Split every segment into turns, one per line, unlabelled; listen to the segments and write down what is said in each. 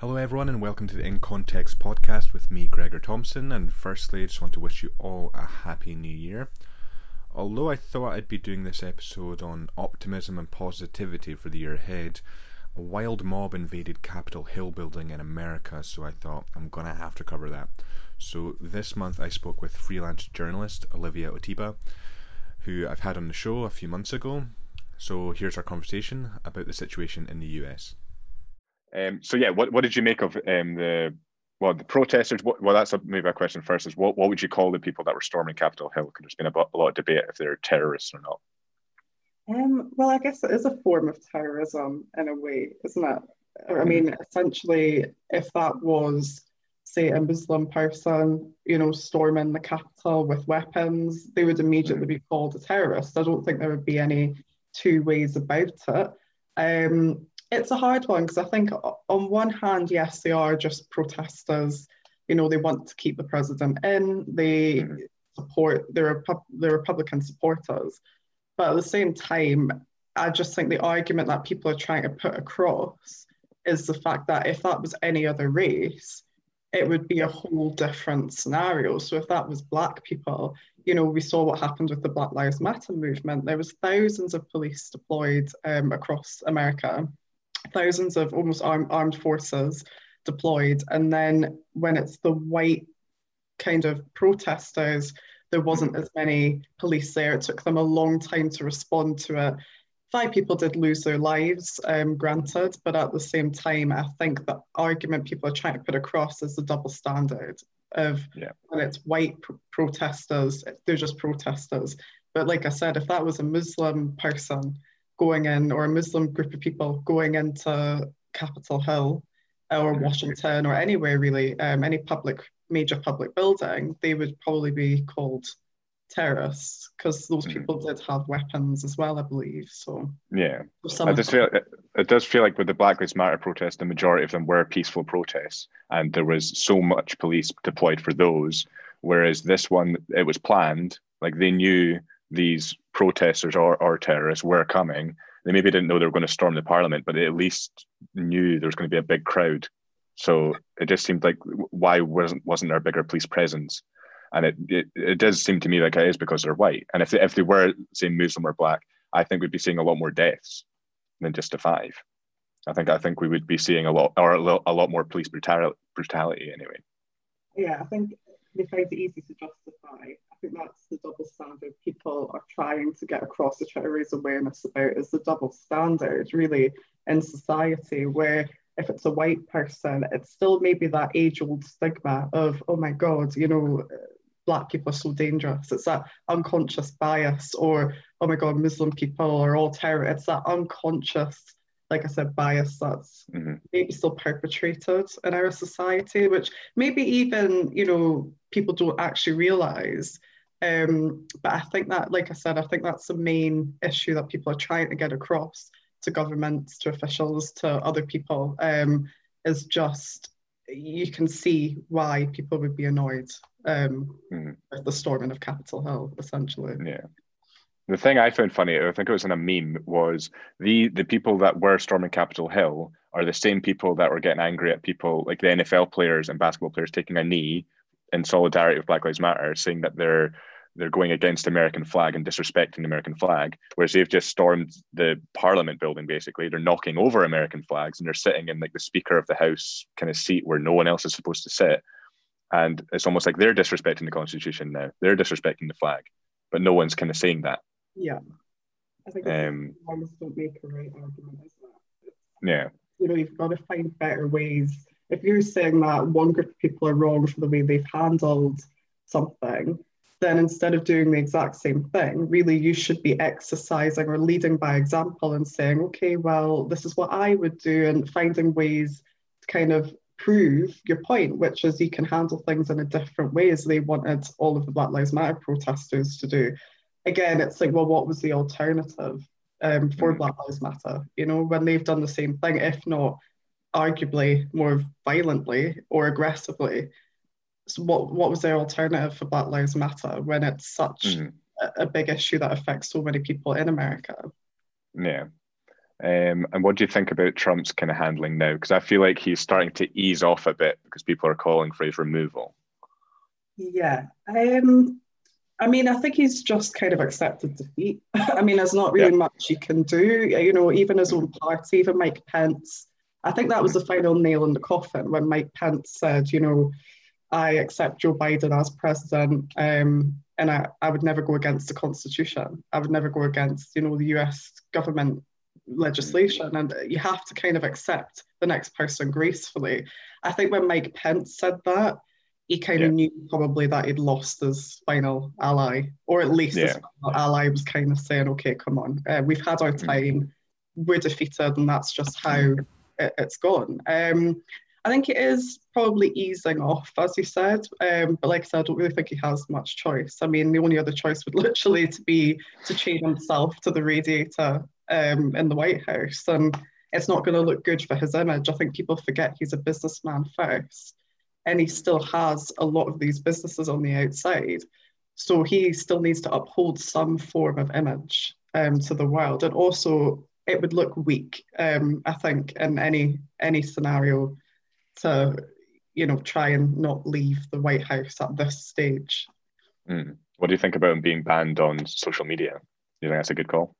Hello, everyone, and welcome to the In Context podcast with me, Gregor Thompson. And firstly, I just want to wish you all a happy new year. Although I thought I'd be doing this episode on optimism and positivity for the year ahead, a wild mob invaded Capitol Hill building in America, so I thought I'm gonna have to cover that. So this month I spoke with freelance journalist Olivia Otibah, who I've had on the show a few months ago. So here's our conversation about the situation in the US.
Um, so yeah, what, what did you make of um, the well the protesters? What, well, that's a, maybe a question first. Is what what would you call the people that were storming Capitol Hill? Because there's been a, a lot of debate if they're terrorists or not.
Um, well, I guess it is a form of terrorism in a way, isn't it? I mean, essentially, if that was, say, a Muslim person, you know, storming the Capitol with weapons, they would immediately be called a terrorist. I don't think there would be any two ways about it. Um, it's a hard one because I think on one hand, yes, they are just protesters. You know, they want to keep the president in. They mm-hmm. support they're, they're Republican supporters, but at the same time, I just think the argument that people are trying to put across is the fact that if that was any other race, it would be a whole different scenario. So if that was black people, you know, we saw what happened with the Black Lives Matter movement. There was thousands of police deployed um, across America thousands of almost armed, armed forces deployed. And then when it's the white kind of protesters, there wasn't as many police there. It took them a long time to respond to it. Five people did lose their lives, um, granted, but at the same time, I think the argument people are trying to put across is the double standard of yeah. when it's white pr- protesters, they're just protesters. But like I said, if that was a Muslim person going in, or a Muslim group of people going into Capitol Hill or. Washington or anywhere really, um, any public, major public building, they would probably be called terrorists because those mm-hmm. people did have weapons as well, I believe. So
yeah, I just feel it, it does feel like with the Black Lives Matter protests, the majority of them were peaceful protests, and there was so much police deployed for those. Whereas this one, it was planned. Like they knew these protesters or, or terrorists were coming. They maybe didn't know they were going to storm the parliament, but they at least knew there was going to be a big crowd. So it just seemed like why wasn't wasn't there a bigger police presence? And it, it, it does seem to me like it is because they're white. And if they, if they were say Muslim or black, I think we'd be seeing a lot more deaths than just the five. I think I think we would be seeing a lot or a lot, a lot more police brutality, brutality anyway.
Yeah, I think they find it easy to justify think that's the double standard people are trying to get across to try to raise awareness about is the double standard really in society where if it's a white person, it's still maybe that age old stigma of, oh my God, you know, black people are so dangerous. It's that unconscious bias, or oh my God, Muslim people are all terror. It's that unconscious, like I said, bias that's mm-hmm. maybe still perpetrated in our society, which maybe even, you know, people don't actually realize. Um, but I think that, like I said, I think that's the main issue that people are trying to get across to governments, to officials, to other people, um, is just you can see why people would be annoyed um, mm. with the storming of Capitol Hill, essentially.
Yeah. The thing I found funny, I think it was in a meme, was the the people that were storming Capitol Hill are the same people that were getting angry at people like the NFL players and basketball players taking a knee in solidarity with Black Lives Matter, saying that they're they're going against the American flag and disrespecting the American flag, whereas they've just stormed the Parliament building. Basically, they're knocking over American flags and they're sitting in like the Speaker of the House kind of seat where no one else is supposed to sit, and it's almost like they're disrespecting the Constitution now. They're disrespecting the flag, but no one's kind of saying that.
Yeah, I think um, don't make a right argument, is that?
Yeah,
you know, you've got to find better ways if you're saying that one group of people are wrong for the way they've handled something, then instead of doing the exact same thing, really you should be exercising or leading by example and saying, okay, well, this is what I would do, and finding ways to kind of prove your point, which is you can handle things in a different way as they wanted all of the Black Lives Matter protesters to do. Again, it's like, well, what was the alternative um, for mm. Black Lives Matter? You know, when they've done the same thing, if not arguably more violently or aggressively. So what what was their alternative for Black Lives Matter when it's such mm-hmm. a, a, big issue that affects so many people in America?
Yeah, Um, and what do you think about Trump's kind of handling now? Because I feel like he's starting to ease off a bit because people are calling for his removal.
Yeah. Um, I mean, I think he's just kind of accepted defeat. I mean, there's not really yeah. much he can do. You know, even his own party, even Mike Pence. I think that was the final nail in the coffin when Mike Pence said, you know, I accept Joe Biden as president, um, and I, I would never go against the Constitution. I would never go against, you know, the U.S. government legislation, and you have to kind of accept the next person gracefully. I think when Mike Pence said that, he kind yeah. of knew probably that he'd lost his final ally, or at least yeah. his final ally was kind of saying, "Okay, come on, uh, we've had our mm-hmm. time, we're defeated, and that's just how it, has gone." Um, I think it is probably easing off, as you said, um, but like I said, I don't really think he has much choice. I mean, the only other choice would literally to be to chain himself to the radiator um, in the White House, and it's not going to look good for his image. I think people forget he's a businessman first and he still has a lot of these businesses on the outside. So he still needs to uphold some form of image um, to the world, and also it would look weak, um, I think, in any any scenario to you know try and not leave the White House at this stage.
Mm. What do you think about him being banned on social media? Do you think that's a good call?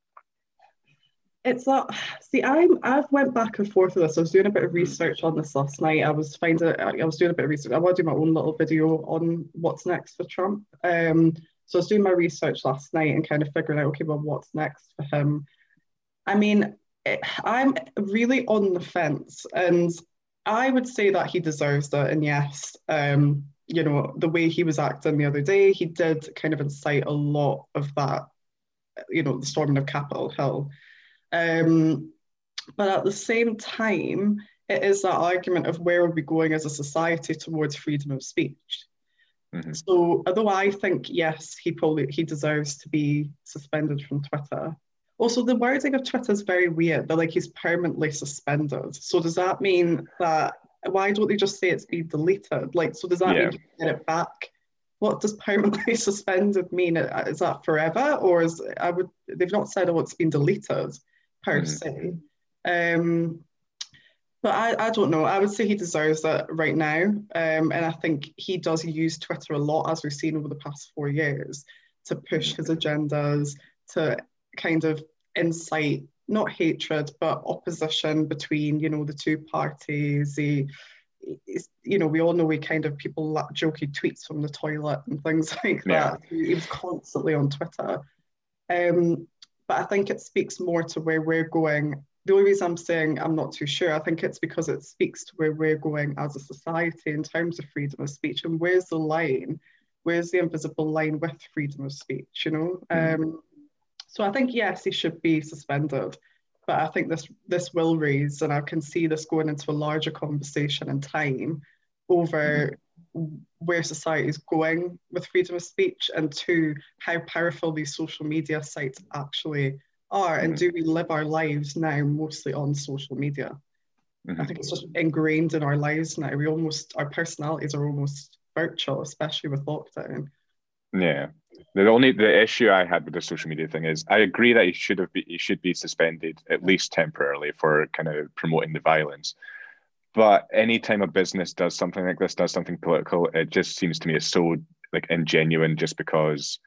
it's that see i'm i've went back and forth with this i was doing a bit of research on this last night i was finding i was doing a bit of research i want to do my own little video on what's next for trump um so i was doing my research last night and kind of figuring out okay well what's next for him i mean i'm really on the fence and i would say that he deserves it and yes um you know the way he was acting the other day he did kind of incite a lot of that you know the storming of capitol hill um, but at the same time, it is that argument of where are we going as a society towards freedom of speech. Mm-hmm. So although I think yes, he probably he deserves to be suspended from Twitter. Also, the wording of Twitter is very weird. They're like he's permanently suspended. So does that mean that why don't they just say it's been deleted? Like, so does that yeah. mean you get it back? What does permanently suspended mean? Is that forever, or is I would? They've not said oh it's been deleted per mm-hmm. se. Um, but I, I don't know. I would say he deserves that right now. Um, and I think he does use Twitter a lot, as we've seen over the past four years, to push his agendas, to kind of incite not hatred, but opposition between, you know, the two parties. He, you know, we all know we kind of people like jokey tweets from the toilet and things like yeah. that. He was constantly on Twitter. Um, but I think it speaks more to where we're going. The only reason I'm saying I'm not too sure, I think it's because it speaks to where we're going as a society in terms of freedom of speech and where's the line, where's the invisible line with freedom of speech, you know? Mm. Um, so I think yes, he should be suspended, but I think this this will raise, and I can see this going into a larger conversation in time over mm where society is going with freedom of speech, and two, how powerful these social media sites actually are, and mm-hmm. do we live our lives now mostly on social media? Mm-hmm. I think it's just ingrained in our lives now. We almost our personalities are almost virtual, especially with lockdown.
Yeah. The only the issue I had with the social media thing is I agree that he should have be, he should be suspended at least temporarily for kind of promoting the violence. But anytime a business does something like this, does something political, it just seems to me it's so like ingenuine just because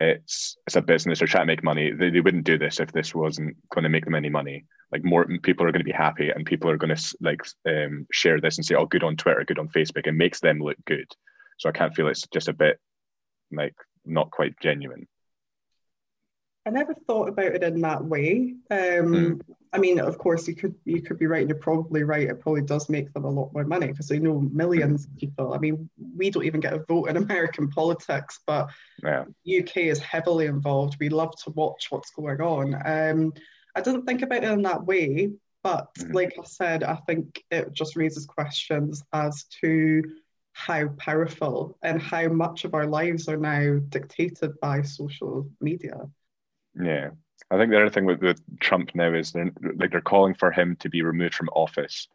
it's it's a business they're trying to make money. They, they wouldn't do this if this wasn't going to make them any money. Like more people are going to be happy and people are going to like um, share this and say oh good on twitter good on facebook. It makes them look good. So i can't feel it's just a bit like not quite genuine
I never thought about it in that way. Um, mm. I mean, of course, you could you could be right. You're probably right. It probably does make them a lot more money because they know millions of people. I mean, we don't even get a vote in American politics, but yeah. UK is heavily involved. We love to watch what's going on. Um, I didn't think about it in that way, but mm. like I said, I think it just raises questions as to how powerful and how much of our lives are now dictated by social media.
Yeah. I think the other thing with, with Trump now is they're like they're calling for him to be removed from office,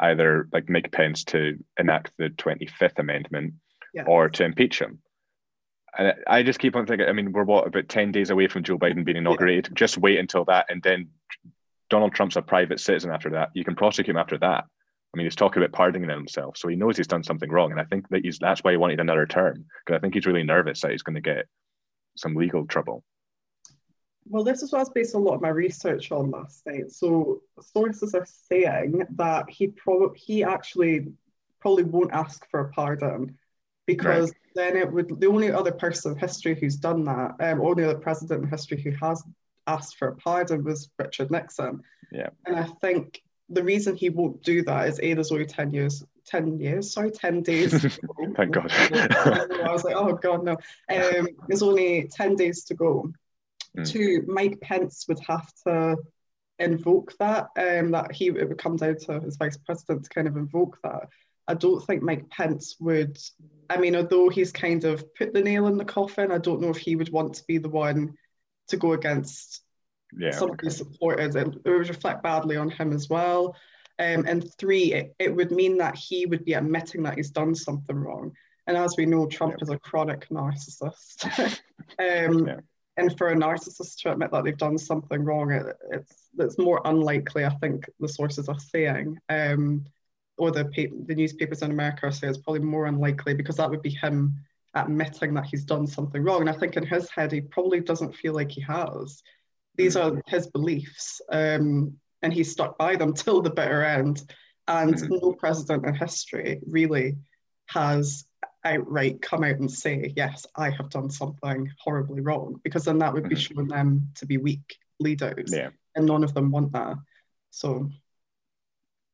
either like Mike Pence to enact the 25th Amendment yeah. or to impeach him. And I just keep on thinking, I mean, we're what about 10 days away from Joe Biden being inaugurated? Yeah. Just wait until that and then Donald Trump's a private citizen after that, you can prosecute him after that. I mean, he's talking about pardoning himself, so he knows he's done something wrong, and I think that he's that's why he wanted another term because I think he's really nervous that he's going to get some legal trouble.
Well, this is what I was based a lot of my research on last night. So sources are saying that he probably he actually probably won't ask for a pardon because right. then it would the only other person in history who's done that, um, only other president in history who has asked for a pardon was Richard Nixon.
Yeah.
And I think the reason he won't do that is A, there's only 10 years, 10 years, sorry, 10 days.
Thank God.
I was like, oh God, no. Um, there's only 10 days to go. Mm. Two, Mike Pence would have to invoke that, um, that he it would come down to his vice president to kind of invoke that. I don't think Mike Pence would. I mean, although he's kind of put the nail in the coffin, I don't know if he would want to be the one to go against
yeah,
some of his supporters. It, it would reflect badly on him as well. Um, and three, it, it would mean that he would be admitting that he's done something wrong. And as we know, Trump yeah. is a chronic narcissist. um, yeah. And for a narcissist to admit that they've done something wrong, it, it's it's more unlikely. I think the sources are saying, um, or the the newspapers in America are saying it's probably more unlikely because that would be him admitting that he's done something wrong. And I think in his head, he probably doesn't feel like he has. These are his beliefs, um, and he stuck by them till the bitter end. And mm-hmm. no president in history really has outright come out and say, Yes, I have done something horribly wrong, because then that would be mm-hmm. showing them to be weak leaders.
Yeah.
And none of them want that. So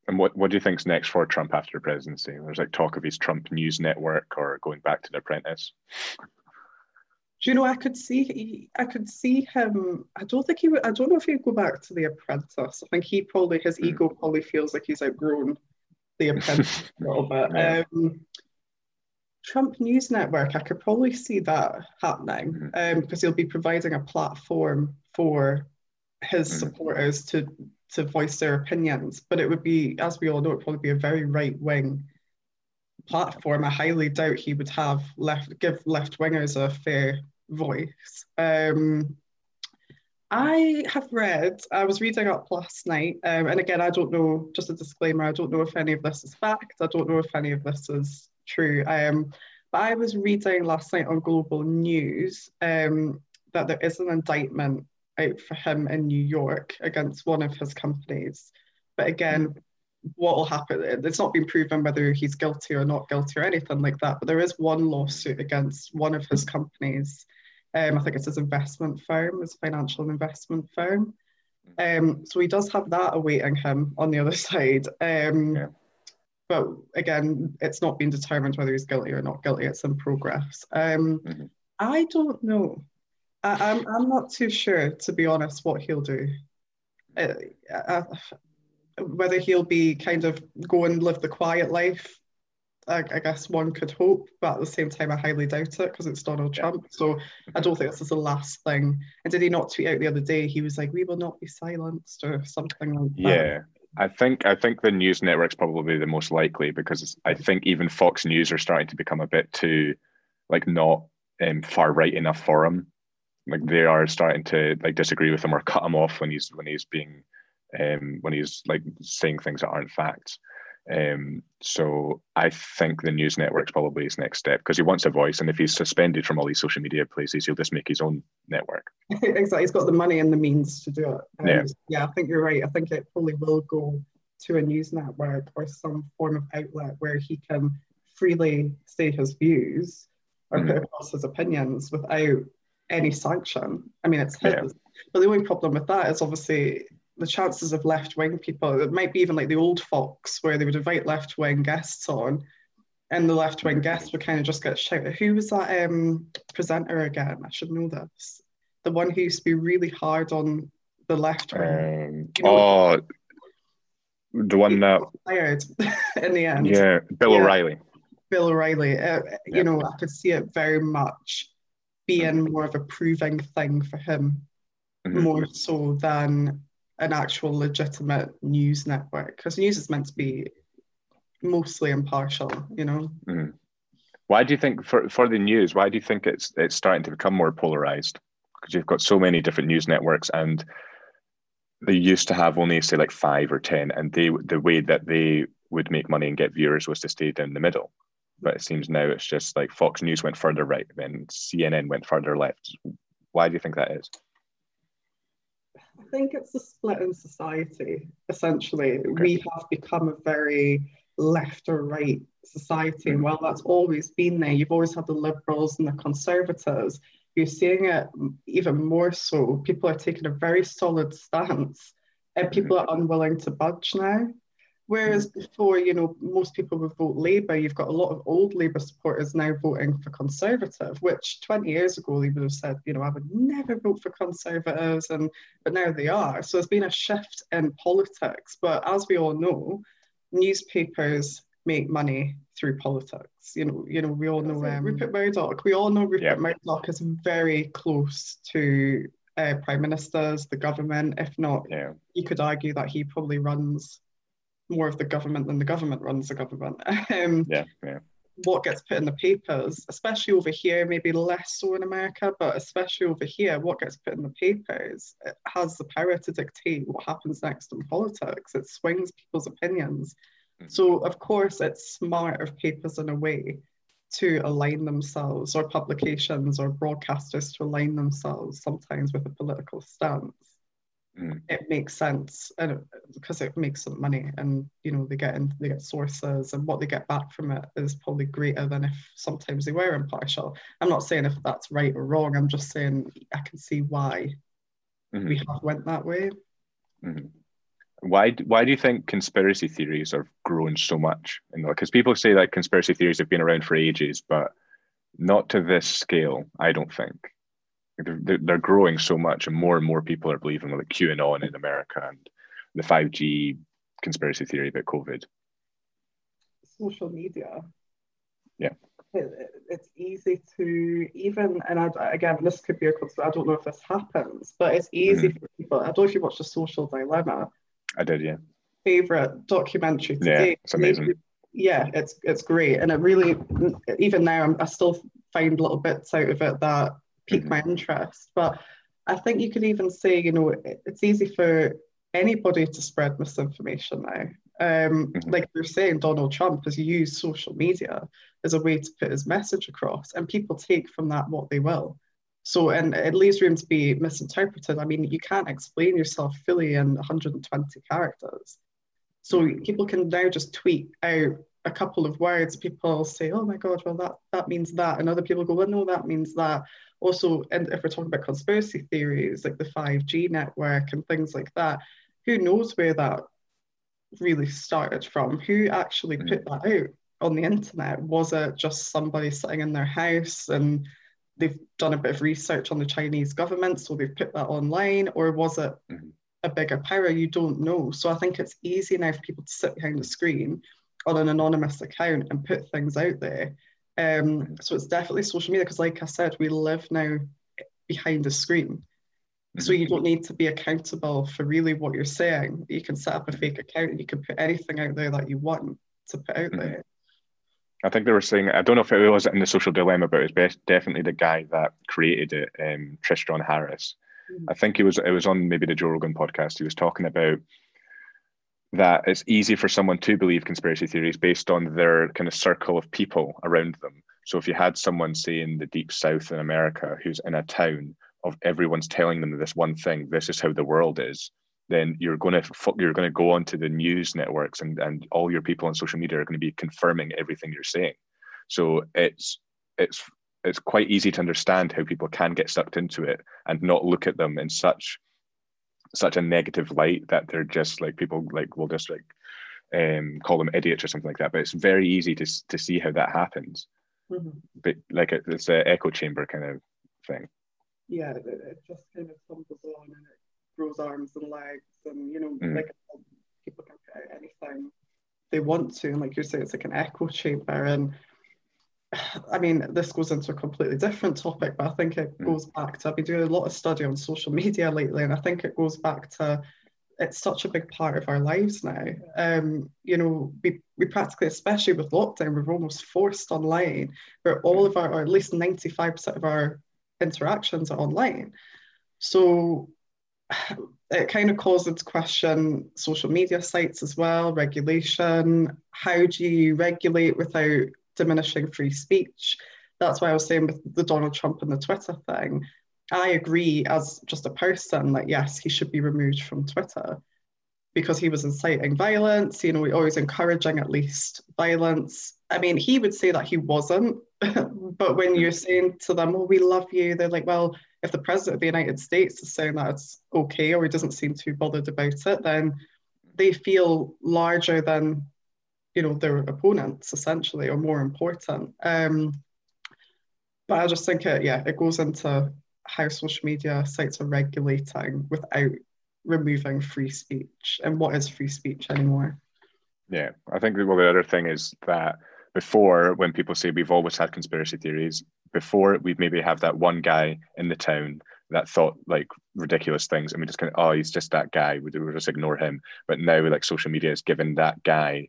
and what, what do you think's next for Trump after the presidency? There's like talk of his Trump News Network or going back to The Apprentice.
Do you know? I could see, I could see him. I don't think he would. I don't know if he'd go back to The Apprentice. I think he probably his mm. ego probably feels like he's outgrown The Apprentice a little bit. Yeah. Um, Trump News Network, I could probably see that happening mm-hmm. um, because he'll be providing a platform for his mm-hmm. supporters to to voice their opinions. But it would be, as we all know, it would probably be a very right wing platform. I highly doubt he would have left give left wingers a fair voice. Um, I have read, I was reading up last night, um, and again, I don't know, just a disclaimer, I don't know if any of this is fact, I don't know if any of this is true. Um, but I was reading last night on Global News um, that there is an indictment out for him in New York against one of his companies. But again, what will happen? It's not been proven whether he's guilty or not guilty or anything like that. But there is one lawsuit against one of his companies. Um, I think it's his investment firm, his financial investment firm. Um, so he does have that awaiting him on the other side. Um, yeah. But again, it's not been determined whether he's guilty or not guilty. It's in progress. Um, mm-hmm. I don't know. I, am I'm, I'm not too sure, to be honest, what he'll do. Uh, uh, whether he'll be kind of go and live the quiet life, I, I, guess one could hope, but at the same time, I highly doubt it because it's Donald yeah. Trump. So I don't think this is the last thing. And did he not tweet out the other day? He was like, "We will not be silenced" or something like
that. Yeah. I think I think the news network's probably the most likely because I think even Fox News are starting to become a bit too like not um, far right enough for him like they are starting to like disagree with him or cut him off when he's when he's being um, when he's like saying things that aren't facts. Um, so I think the news network's probably his next step because he wants a voice, and if he's suspended from all these social media places, he'll just make his own network.
exactly, he's got the money and the means to do it.
And yeah,
yeah, I think you're right. I think it probably will go to a news network or some form of outlet where he can freely say his views or mm-hmm. put across his opinions without any sanction. I mean, it's his. Yeah. But the only problem with that is obviously the chances of left wing people, it might be even like the old Fox, where they would invite left wing guests on, and the left wing guests would kind of just get shouted. Who was that um, presenter again? I should know this. The one who used to be really hard on the left wing.
Um, you know, oh, the one that
fired in the end.
Yeah, Bill yeah. O'Reilly.
Bill O'Reilly. Uh, you yeah. know, I could see it very much being more of a proving thing for him, mm-hmm. more so than an actual legitimate news network. Because news is meant to be mostly impartial, you know.
Mm-hmm. Why do you think for, for the news? Why do you think it's it's starting to become more polarized? Because you've got so many different news networks, and they used to have only say like five or ten, and they the way that they would make money and get viewers was to stay down the middle. But it seems now it's just like Fox News went further right, then CNN went further left. Why do you think that is?
I think it's a split in society. Essentially, okay. we have become a very left or right society, and mm-hmm. while that's always been there, you've always had the liberals and the conservatives. You're seeing it even more so. People are taking a very solid stance, and people are unwilling to budge now. Whereas before, you know, most people would vote Labour. You've got a lot of old Labour supporters now voting for Conservative, which 20 years ago they would have said, you know, I would never vote for Conservatives, and but now they are. So there's been a shift in politics. But as we all know, newspapers make money through politics. You know, you know, we all know um, Rupert Murdoch. We all know Rupert yeah. Murdoch is very close to uh, prime ministers, the government. If not, yeah. you could argue that he probably runs more of the government than the government runs the government.
Um, yeah, yeah.
What gets put in the papers, especially over here, maybe less so in America, but especially over here, what gets put in the papers has the power to dictate what happens next in politics. It swings people's opinions. Mm-hmm. So, of course, it's smart of papers in a way to align themselves, or publications or broadcasters to align themselves sometimes with a political stance mm. it makes sense and because it makes them money and you know they get in they get sources and what they get back from it is probably greater than if sometimes they were impartial i'm not saying if that's right or wrong i'm just saying i can see why mm-hmm. we have went that way
mm-hmm. why why do you think conspiracy theories have grown so much because people say that conspiracy theories have been around for ages but not to this scale i don't think they're, they're growing so much, and more and more people are believing like QAnon in America and the 5G conspiracy theory about COVID.
Social media.
Yeah.
It, it's easy to even, and I, again, this could be a conspiracy. I don't know if this happens, but it's easy mm-hmm. for people. I don't know if you watched The Social Dilemma.
I did, yeah.
Favorite documentary today.
Yeah, it's amazing.
Yeah, it's it's great, and it really, even now, I'm, I still find little bits out of it that pique my interest. But I think you could even say, you know, it's easy for anybody to spread misinformation now. Um, mm-hmm. Like you're saying, Donald Trump has used social media as a way to put his message across, and people take from that what they will. So, and it leaves room to be misinterpreted. I mean, you can't explain yourself fully in 120 characters. So mm-hmm. people can now just tweet out a couple of words. People say, "Oh my God, well that that means that," and other people go, "Well, no, that means that." also, and if we're talking about conspiracy theories like the 5G network and things like that, who knows where that really started from? Who actually mm. put that out on the internet? Was it just somebody sitting in their house and they've done a bit of research on the Chinese government, so they've put that online, or was it mm. a bigger power? You don't know. So I think it's easy now for people to sit behind the screen on an anonymous account and put things out there um, so it's definitely social media because, like I said, we live now behind the screen. So you don't need to be accountable for really what you're saying. You can set up a fake account and you can put anything out there that you want to put out there.
I think they were saying, I don't know if it was in the social dilemma, but it was best, definitely the guy that created it, um, Tristan Harris. Mm-hmm. I think he was, it was on maybe the Joe Rogan podcast. He was talking about that it's easy for someone to believe conspiracy theories based on their kind of circle of people around them. So if you had someone, say, in the deep south in America who's in a town of everyone's telling them this one thing, this is how the world is, then you're going to you're going to go onto the news networks and and all your people on social media are going to be confirming everything you're saying. So it's it's it's quite easy to understand how people can get sucked into it and not look at them in such such a negative light that they're just like people like will just like um, call them idiots or something like that. But it's very easy to to see how that happens. Mm-hmm. But like it, it's an echo chamber kind of thing.
Yeah, it, it, just kind of tumbles on and it grows arms and legs, and you know, mm-hmm. like people can put out anything they want to, and like you say, it's like an echo chamber and I mean, this goes into a completely different topic, but I think it mm. goes back to I've been doing a lot of study on social media lately, and I think it goes back to it's such a big part of our lives now. Um, you know, we, we practically, especially with lockdown, we're almost forced online, where all of our, or at least 95% of our interactions are online. So it kind of calls into question social media sites as well, regulation. How do you regulate without diminishing free speech? That's why I was saying with the Donald Trump and the Twitter thing. I agree as just a person that yes, he should be removed from Twitter because he was inciting violence, you know, we always encouraging at least violence. I mean, he would say that he wasn't, but when you're mm-hmm. saying to them, well, we love you," they're like, "Well, if the president of the United States is saying that it's okay or he doesn't seem too bothered about it, then they feel larger than you know their opponents essentially or more important. Um, but I just think it yeah it goes into how social media sites are regulating without removing free speech and what is free speech anymore.
Yeah, I think well the other thing is that before when people say we've always had conspiracy theories, before we'd maybe have that one guy in the town that thought like ridiculous things and we just kind of oh he's just that guy we would just ignore him but now like social media is giving that guy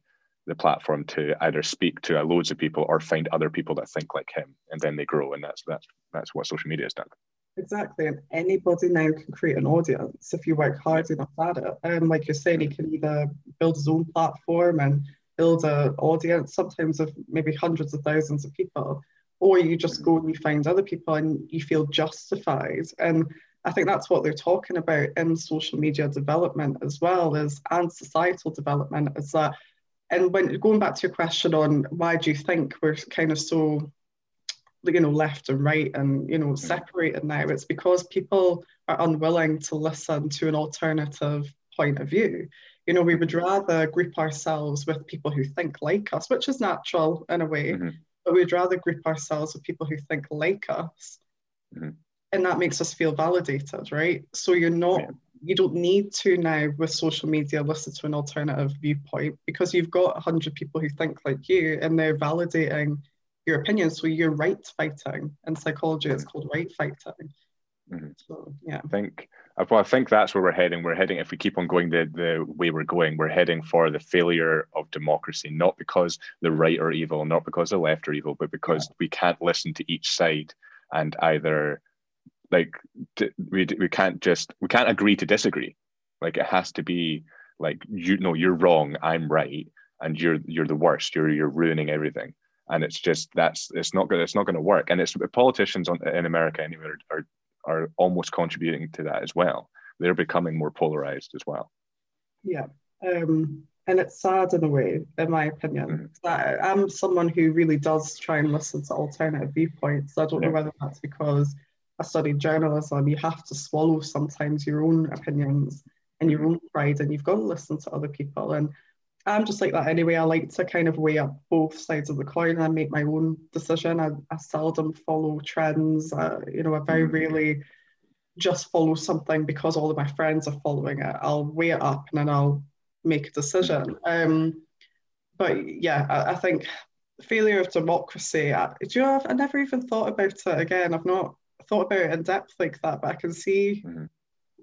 the platform to either speak to loads of people or find other people that think like him and then they grow and that's that's that's what social media has done.
Exactly and anybody now can create an audience if you work hard enough at it. And like you're saying he can either build his own platform and build an audience sometimes of maybe hundreds of thousands of people or you just go and you find other people and you feel justified. And i think that's what they're talking about in social media development as well as and societal development is that and when going back to your question on why do you think we're kind of so you know left and right and you know separated now it's because people are unwilling to listen to an alternative point of view you know we would rather group ourselves with people who think like us which is natural in a way mm-hmm but we'd rather group ourselves with people who think like us. Mm-hmm. And that makes us feel validated, right? So you're not, yeah. You don't need to now with social media listen to an alternative viewpoint because you've got 100 people who think like you and they're validating your opinion. So you're right fighting. In psychology, it's called right fighting.
Mm-hmm. So, yeah. I think well, I think that's where we're heading. We're heading, if we keep on going the, the way we're going, we're heading for the failure of democracy, not because the right are evil, not because the left are evil, but because yeah. we can't listen to each side and either like we, we can't just we can't agree to disagree like it has to be like you know you're wrong i'm right and you're you're the worst you're you're ruining everything and it's just that's it's not good it's not going to work and it's politicians on, in america anyway are, are are almost contributing to that as well. They're becoming more polarized as well.
Yeah. Um, and it's sad in a way, in my opinion. Mm-hmm. I'm someone who really does try and listen to alternative viewpoints. I don't yeah. know whether that's because I studied journalism. You have to swallow sometimes your own opinions and your mm-hmm. own pride, and you've got to listen to other people. And I'm just like that anyway. I like to kind of weigh up both sides of the coin and make my own decision. I, I seldom follow trends. Uh, you know, I very mm. rarely just follow something because all of my friends are following it. I'll weigh it up and then I'll make a decision. Um, but yeah, I, I, think failure of democracy. I, do you know, I've, I never even thought about it again. I've not thought about it in depth like that, but I can see mm-hmm.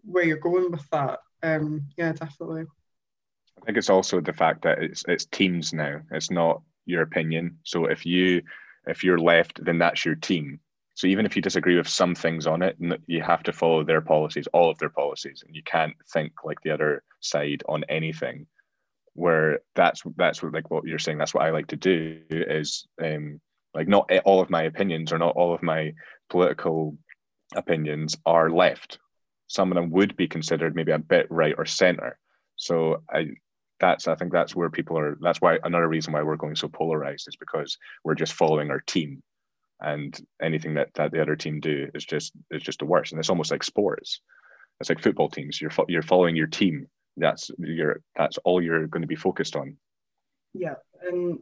where you're going with that. Um, yeah, definitely.
I think it's also the fact that it's it's teams now. It's not your opinion. So if you if you're left, then that's your team. So even if you disagree with some things on it, you have to follow their policies, all of their policies, and you can't think like the other side on anything. Where that's that's what like what you're saying. That's what I like to do is um, like not all of my opinions or not all of my political opinions are left. Some of them would be considered maybe a bit right or center. So I that's I think that's where people are. That's why another reason why we're going so polarized is because we're just following our team, and anything that that the other team do is just is just the worst. And it's almost like sports. It's like football teams. You're you're following your team. That's your that's all you're going to be focused on.
Yeah, and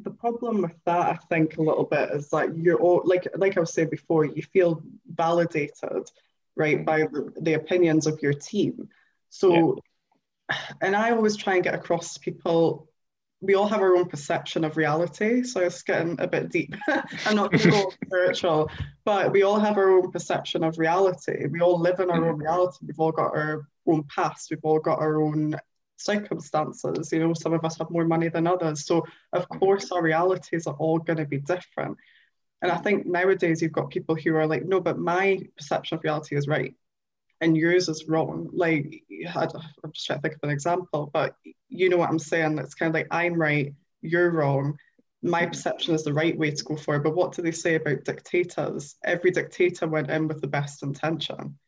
the problem with that, I think, a little bit is that you're all like like I was saying before, you feel validated, right, by the, the opinions of your team. So. Yeah and I always try and get across to people we all have our own perception of reality. So it's getting a bit deep. I'm not going to go spiritual, but we all have our own perception of reality. We all live in our own reality. We've all got our own past. We've all got our own circumstances. You know, some of us have more money than others. So of mm-hmm. course our realities are all going to be different. And I think nowadays you've got people who are like, no, but my perception of reality is right and yours is wrong. Like, I'm just trying to think of an example, but you know what I'm saying? It's kind of like I'm right, you're wrong. My mm-hmm. perception is the right way to go forward. But what do they say about dictators? Every dictator went in with the best intention.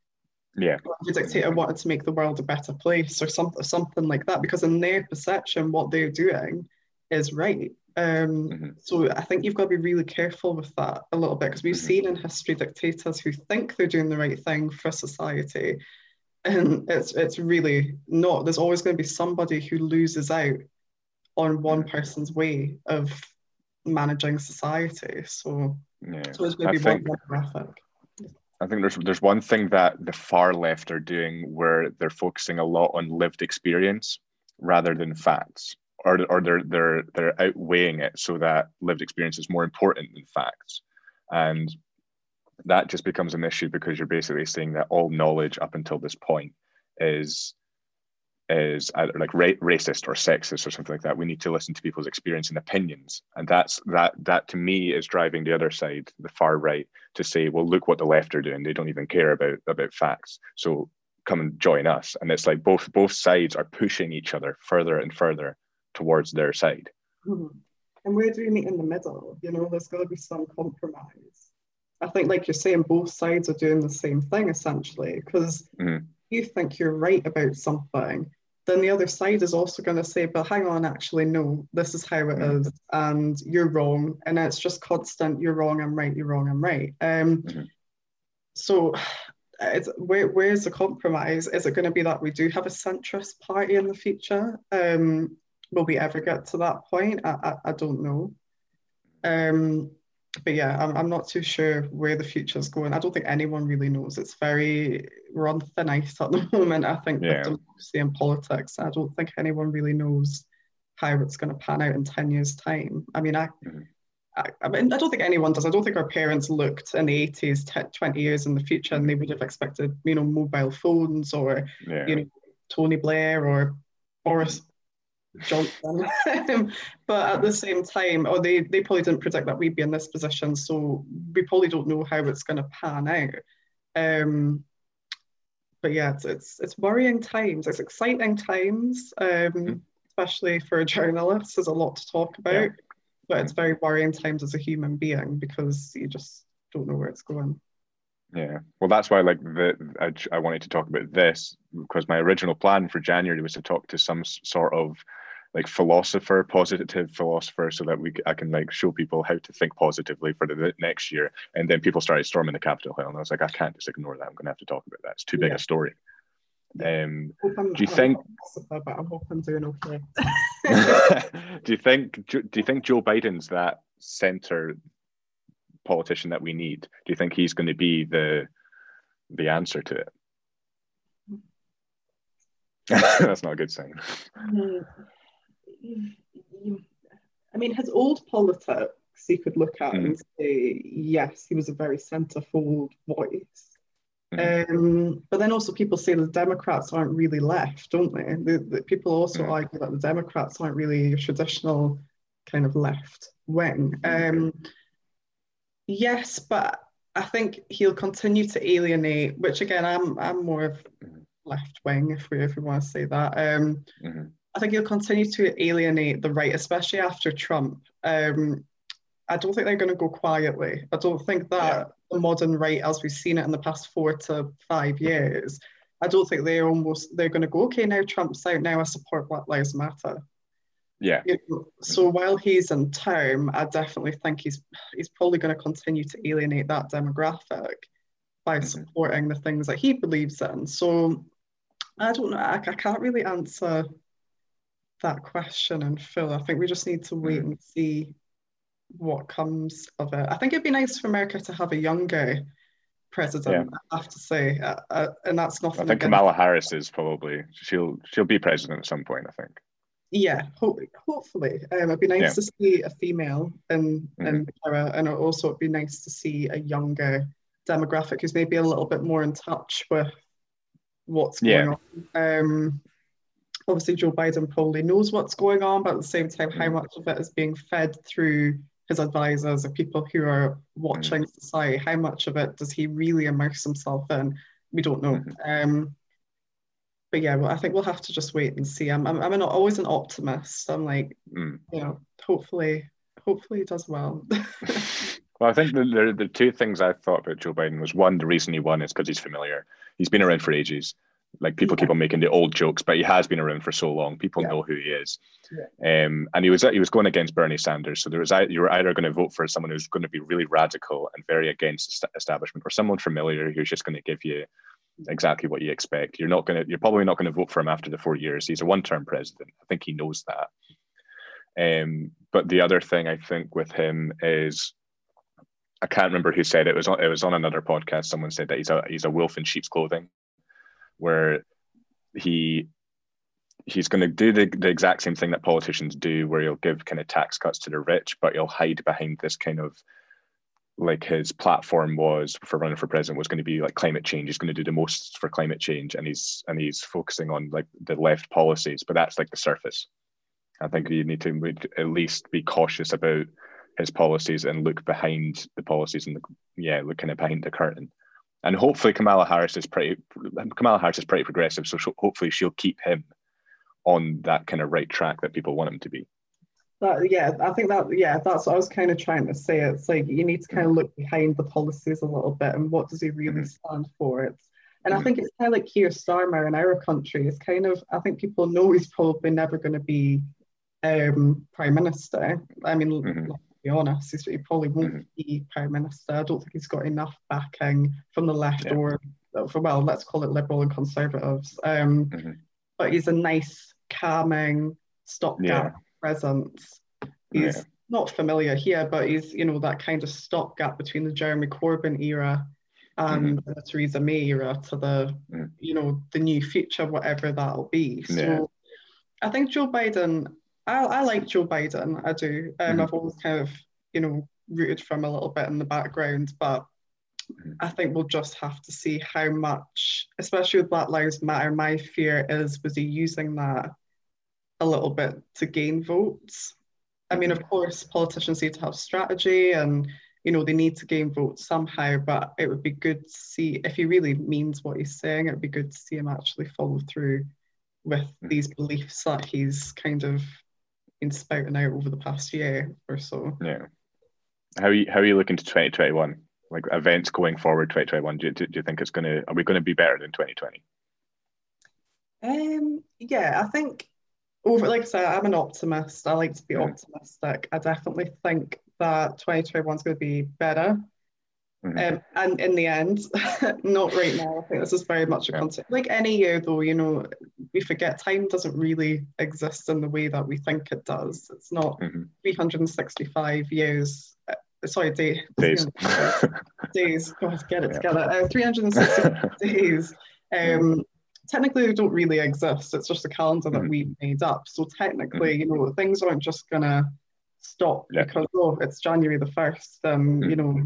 Yeah.
the dictator wanted to make the world a better place or something, something like that, because in their perception, what they're doing is right. Um, mm-hmm. So I think you've got to be really careful with that a little bit because we've mm-hmm. seen in history dictators who think they're doing the right thing for society, and it's it's really not. There's always going to be somebody who loses out on one mm-hmm. person's way of managing society. So,
yeah. so it's maybe think, one graphic. I think there's there's one thing that the far left are doing where they're focusing a lot on lived experience rather than facts or, or they're they're they're outweighing it so that lived experience is more important than facts. And that just becomes an issue because you're basically saying that all knowledge up until this point is is either like ra- racist or sexist or something like that we need to listen to people's experience and opinions and that's that that to me is driving the other side the far right to say well look what the left are doing they don't even care about about facts so come and join us and it's like both both sides are pushing each other further and further towards their side.
Mm-hmm. And where do we meet in the middle? You know, there's got to be some compromise. I think, like you're saying, both sides are doing the same thing essentially, because mm-hmm. you think you're right about something, then the other side is also going to say, but hang on, actually, no, this is how it mm-hmm. is, and you're wrong. And it's just constant, you're wrong, I'm right, you're wrong, I'm right. Um, mm-hmm. So, it's, where, where's the compromise? Is it going to be that we do have a centrist party in the future? Um, will we ever get to that point? I, I, I don't know. Um, but yeah, I'm, I'm not too sure where the future is going. I don't think anyone really knows. It's very, we're on thin ice at the moment. I think yeah. with democracy and politics, I don't think anyone really knows how it's going to pan out in 10 years' time. I mean, I, mm-hmm. I, I, mean, I don't think anyone does. I don't think our parents looked in the 80s, 10, 20 years in the future, and they would have expected, you know, mobile phones or, yeah. you know, Tony Blair or Boris Johnson. but at the same time, or they, they probably didn't predict that we'd be in this position, so we probably don't know how it's going to pan out. Um, but yeah, it's, it's, it's worrying times. It's exciting times, um, mm-hmm. especially for a journalist. There's a lot to talk about, yeah. but it's very worrying times as a human being because you just don't know where it's going.
Yeah, well, that's why like the I, I wanted to talk about this because my original plan for January was to talk to some sort of like philosopher, positive philosopher, so that we I can like show people how to think positively for the next year. And then people started storming the Capitol Hill, and I was like, I can't just ignore that. I'm going to have to talk about that. It's too big yeah. a story. Um, do you think?
But I'm doing okay.
do you think? Do you think Joe Biden's that center politician that we need? Do you think he's going to be the the answer to it? That's not a good sign.
I mean, his old politics you could look at mm. and say, yes, he was a very centerfold voice. Mm. Um, but then also people say the Democrats aren't really left, don't they? The, the people also mm. argue that the Democrats aren't really a traditional kind of left wing. Um, yes, but I think he'll continue to alienate, which again, I'm I'm more of left wing if we if we want to say that. Um, mm-hmm. I think he'll continue to alienate the right, especially after Trump. Um, I don't think they're going to go quietly. I don't think that yeah. the modern right, as we've seen it in the past four to five years, I don't think they're almost they're going to go. Okay, now Trump's out. Now I support Black Lives Matter.
Yeah.
You know, so while he's in term, I definitely think he's he's probably going to continue to alienate that demographic by mm-hmm. supporting the things that he believes in. So I don't know. I, I can't really answer that question and Phil. I think we just need to wait mm. and see what comes of it. I think it'd be nice for America to have a younger president. Yeah. I have to say, uh, uh, and that's nothing.
I think Kamala Harris is probably she'll she'll be president at some point. I think.
Yeah, ho- hopefully. Um, it'd be nice yeah. to see a female in mm-hmm. in power, and also it'd be nice to see a younger demographic who's maybe a little bit more in touch with what's going yeah. on. Um, obviously Joe Biden probably knows what's going on, but at the same time, how mm. much of it is being fed through his advisors or people who are watching mm. society? How much of it does he really immerse himself in? we don't know. Mm-hmm. Um, but yeah, well, I think we'll have to just wait and see. I'm I'm, I'm an, always an optimist. I'm like, mm. you know, hopefully, hopefully he does well.
well, I think the, the the two things I thought about Joe Biden was one, the reason he won is because he's familiar. He's been around for ages. Like people yeah. keep on making the old jokes, but he has been around for so long. People yeah. know who he is. Yeah. Um, and he was he was going against Bernie Sanders, so there was you were either going to vote for someone who's going to be really radical and very against establishment, or someone familiar who's just going to give you exactly what you expect. You're not going to you're probably not going to vote for him after the four years. He's a one term president. I think he knows that. Um, but the other thing I think with him is I can't remember who said it. it was on, it was on another podcast. Someone said that he's a he's a wolf in sheep's clothing where he he's going to do the, the exact same thing that politicians do where he'll give kind of tax cuts to the rich but he'll hide behind this kind of like his platform was for running for president was going to be like climate change. He's going to do the most for climate change and he's and he's focusing on like the left policies but that's like the surface. I think you need to at least be cautious about his policies and look behind the policies and the yeah look kind of behind the curtain and hopefully Kamala Harris is pretty Kamala Harris is pretty progressive, so hopefully she'll keep him on that kind of right track that people want him to be.
That, yeah, I think that yeah, that's what I was kind of trying to say. It's like you need to kind of look behind the policies a little bit and what does he really mm-hmm. stand for. It's and I mm-hmm. think it's kind of like Keir Starmer in our country. It's kind of I think people know he's probably never going to be um, prime minister. I mean, mm-hmm be honest. He's, he probably won't mm-hmm. be prime minister. I don't think he's got enough backing from the left yeah. or for well, let's call it liberal and conservatives. Um, mm-hmm. But he's a nice, calming stopgap yeah. presence. He's yeah. not familiar here, but he's you know that kind of stopgap between the Jeremy Corbyn era and mm-hmm. the Theresa May era to the mm. you know the new future, whatever that'll be. So I think Joe Biden I, I like Joe Biden. I do. Um, mm-hmm. I've always kind of, you know, rooted from a little bit in the background, but mm-hmm. I think we'll just have to see how much, especially with Black Lives Matter. My fear is was he using that a little bit to gain votes? I mean, of mm-hmm. course, politicians need to have strategy and you know they need to gain votes somehow but it would be good to see if he really means what he's saying it would be good to see him actually follow through with mm-hmm. these beliefs that he's kind of been spouting out over the past year or so.
Yeah. How are you, how are you looking to 2021? Like events going forward 2021, do you, do you think it's going to, are we going to be better than 2020?
Um, yeah, I think over, like I said, I'm an optimist. I like to be yeah. optimistic. I definitely think that 2021 is going to be better. Mm-hmm. Um, and in the end, not right now. I think this is very much a concept. Like any year, though, you know, we forget time doesn't really exist in the way that we think it does. It's not mm-hmm. 365 years. Uh, sorry, day,
days.
days. God, get it yeah. together. Uh, 360 days. Um, technically, they don't really exist. It's just a calendar that mm-hmm. we made up. So technically, mm-hmm. you know, things aren't just gonna stop yeah. because oh, it's January the first. Um, you know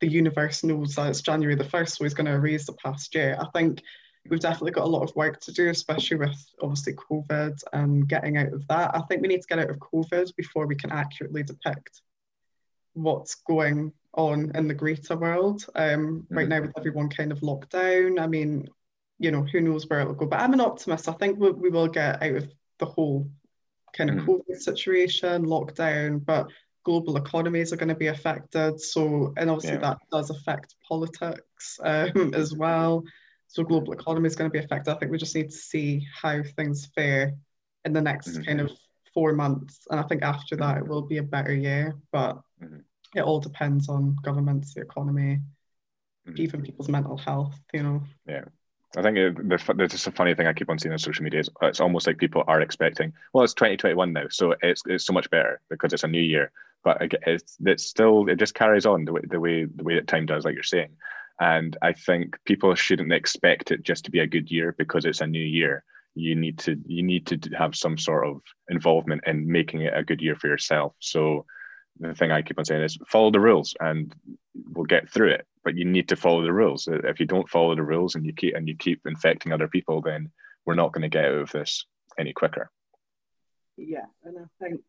the universe knows that it's January the 1st, so he's going to erase the past year. I think we've definitely got a lot of work to do, especially with obviously COVID and getting out of that. I think we need to get out of COVID before we can accurately depict what's going on in the greater world. Um, right now, with everyone kind of locked down, I mean, you know, who knows where it'll go. But I'm an optimist. I think we, we will get out of the whole kind of mm. COVID situation, lockdown, but global economies are going to be affected. So, and obviously yeah. that does affect politics um, as well. So, global economy is going to be affected. I think we just need to see how things fare in the next mm-hmm. kind of four months. And I think after that, it will be a better year. But mm-hmm. it all depends on governments, the economy, mm-hmm. even people's mental health, you know.
Yeah. I think it, there's just a funny thing I keep on seeing on social media. Is it's almost like people are expecting, well, it's 2021 now, so it's it's so much better because it's a new year but it's, it's still it just carries on the way the way the way that time does, like you're saying. And I think people shouldn't expect it just to be a good year because it's a new year. You need to you need to have some sort of involvement in making it a good year for yourself. So the thing I keep on saying is follow the rules and we'll get through it. But you need to follow the rules. If you don't follow the rules and you keep and you keep infecting other people, then we're not going to get out of this any quicker.
Yeah, and I think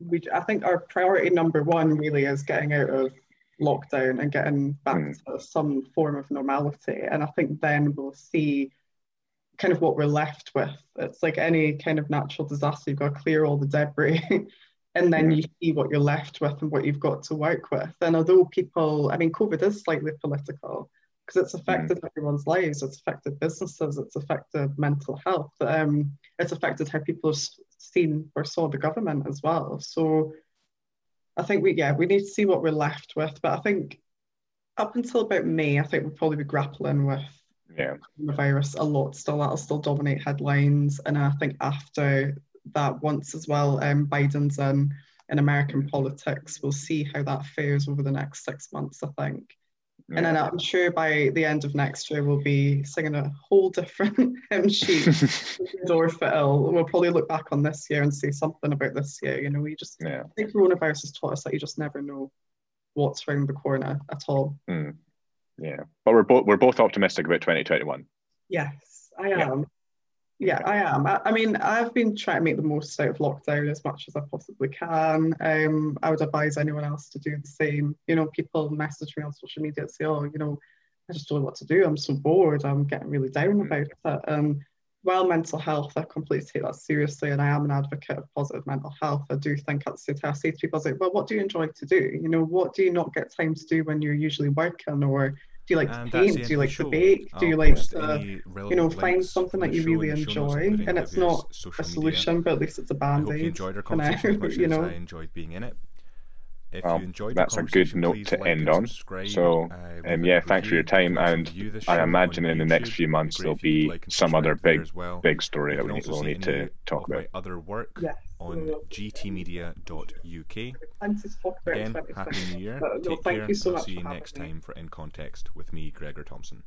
we I think our priority number one really is getting out of lockdown and getting back
Mm.
to some form of normality. And I think then we'll see kind of what we're left with. It's like any kind of natural disaster, you've got to clear all the debris. And then
Mm.
you see what you're left with and what you've got to work with. And although people, I mean, COVID is slightly political because it's affected everyone's lives, it's affected businesses, it's affected mental health, um, it's affected how people have seen or saw the government as well. So I think we, yeah, we need to see what we're left with. But I think up until about May, I think we'll probably be grappling with
Yeah.
the virus a lot still. That'll still dominate headlines. And I think after that, once as well, um, Biden's in, in American politics, we'll see how that fares over the next six months, I think. And then I'm sure by the end of next year, we'll be singing a whole different hymn sheet, good or for ill. We'll probably look back on this year and say something about this year. You know, we just,
yeah.
I think coronavirus has taught us that you just never know what's around the corner at all.
Mm. Yeah. But we're both we're both optimistic about 2021.
Yes, I am. Yeah, I am. I, I mean, I've been trying to make the most out of lockdown as much as I possibly can. Um, I would advise anyone else to do the same. You know, people message me on social media and say, "Oh, you know, I just don't know what to do. I'm so bored. I'm getting really down
Mm.
about it." Um, while mental health, I completely take that seriously, and I am an advocate of positive mental health. I do think at the same I say to people, I say, "Well, what do you enjoy to do? You know, what do you not get time to do when you're usually working, or do you like to paint? Do you like to bake? Do you like to?"
Uh,
you know, find something that you really
in the show notes,
enjoy, and it's not a solution, but at least it's a band
hope you
aid.
enjoyed our conversation
you know.
I enjoyed being in it. If
Well,
you enjoyed
that's a good note to
like
end
and
on.
subscribe,
So,
uh,
Um, yeah, thanks for your time,
You can also
and I imagine in the next few months there'll be
like
some other big
well.
big story that we need, we'll need to talk about.
other work
Yes.
on
we'll-
gtmedia.uk.
Plenty to talk about in
Again, happy new year.
But, no,
Take
thank
care.
you so
I'll
much
see you next time for In Context with me, Gregor Thompson.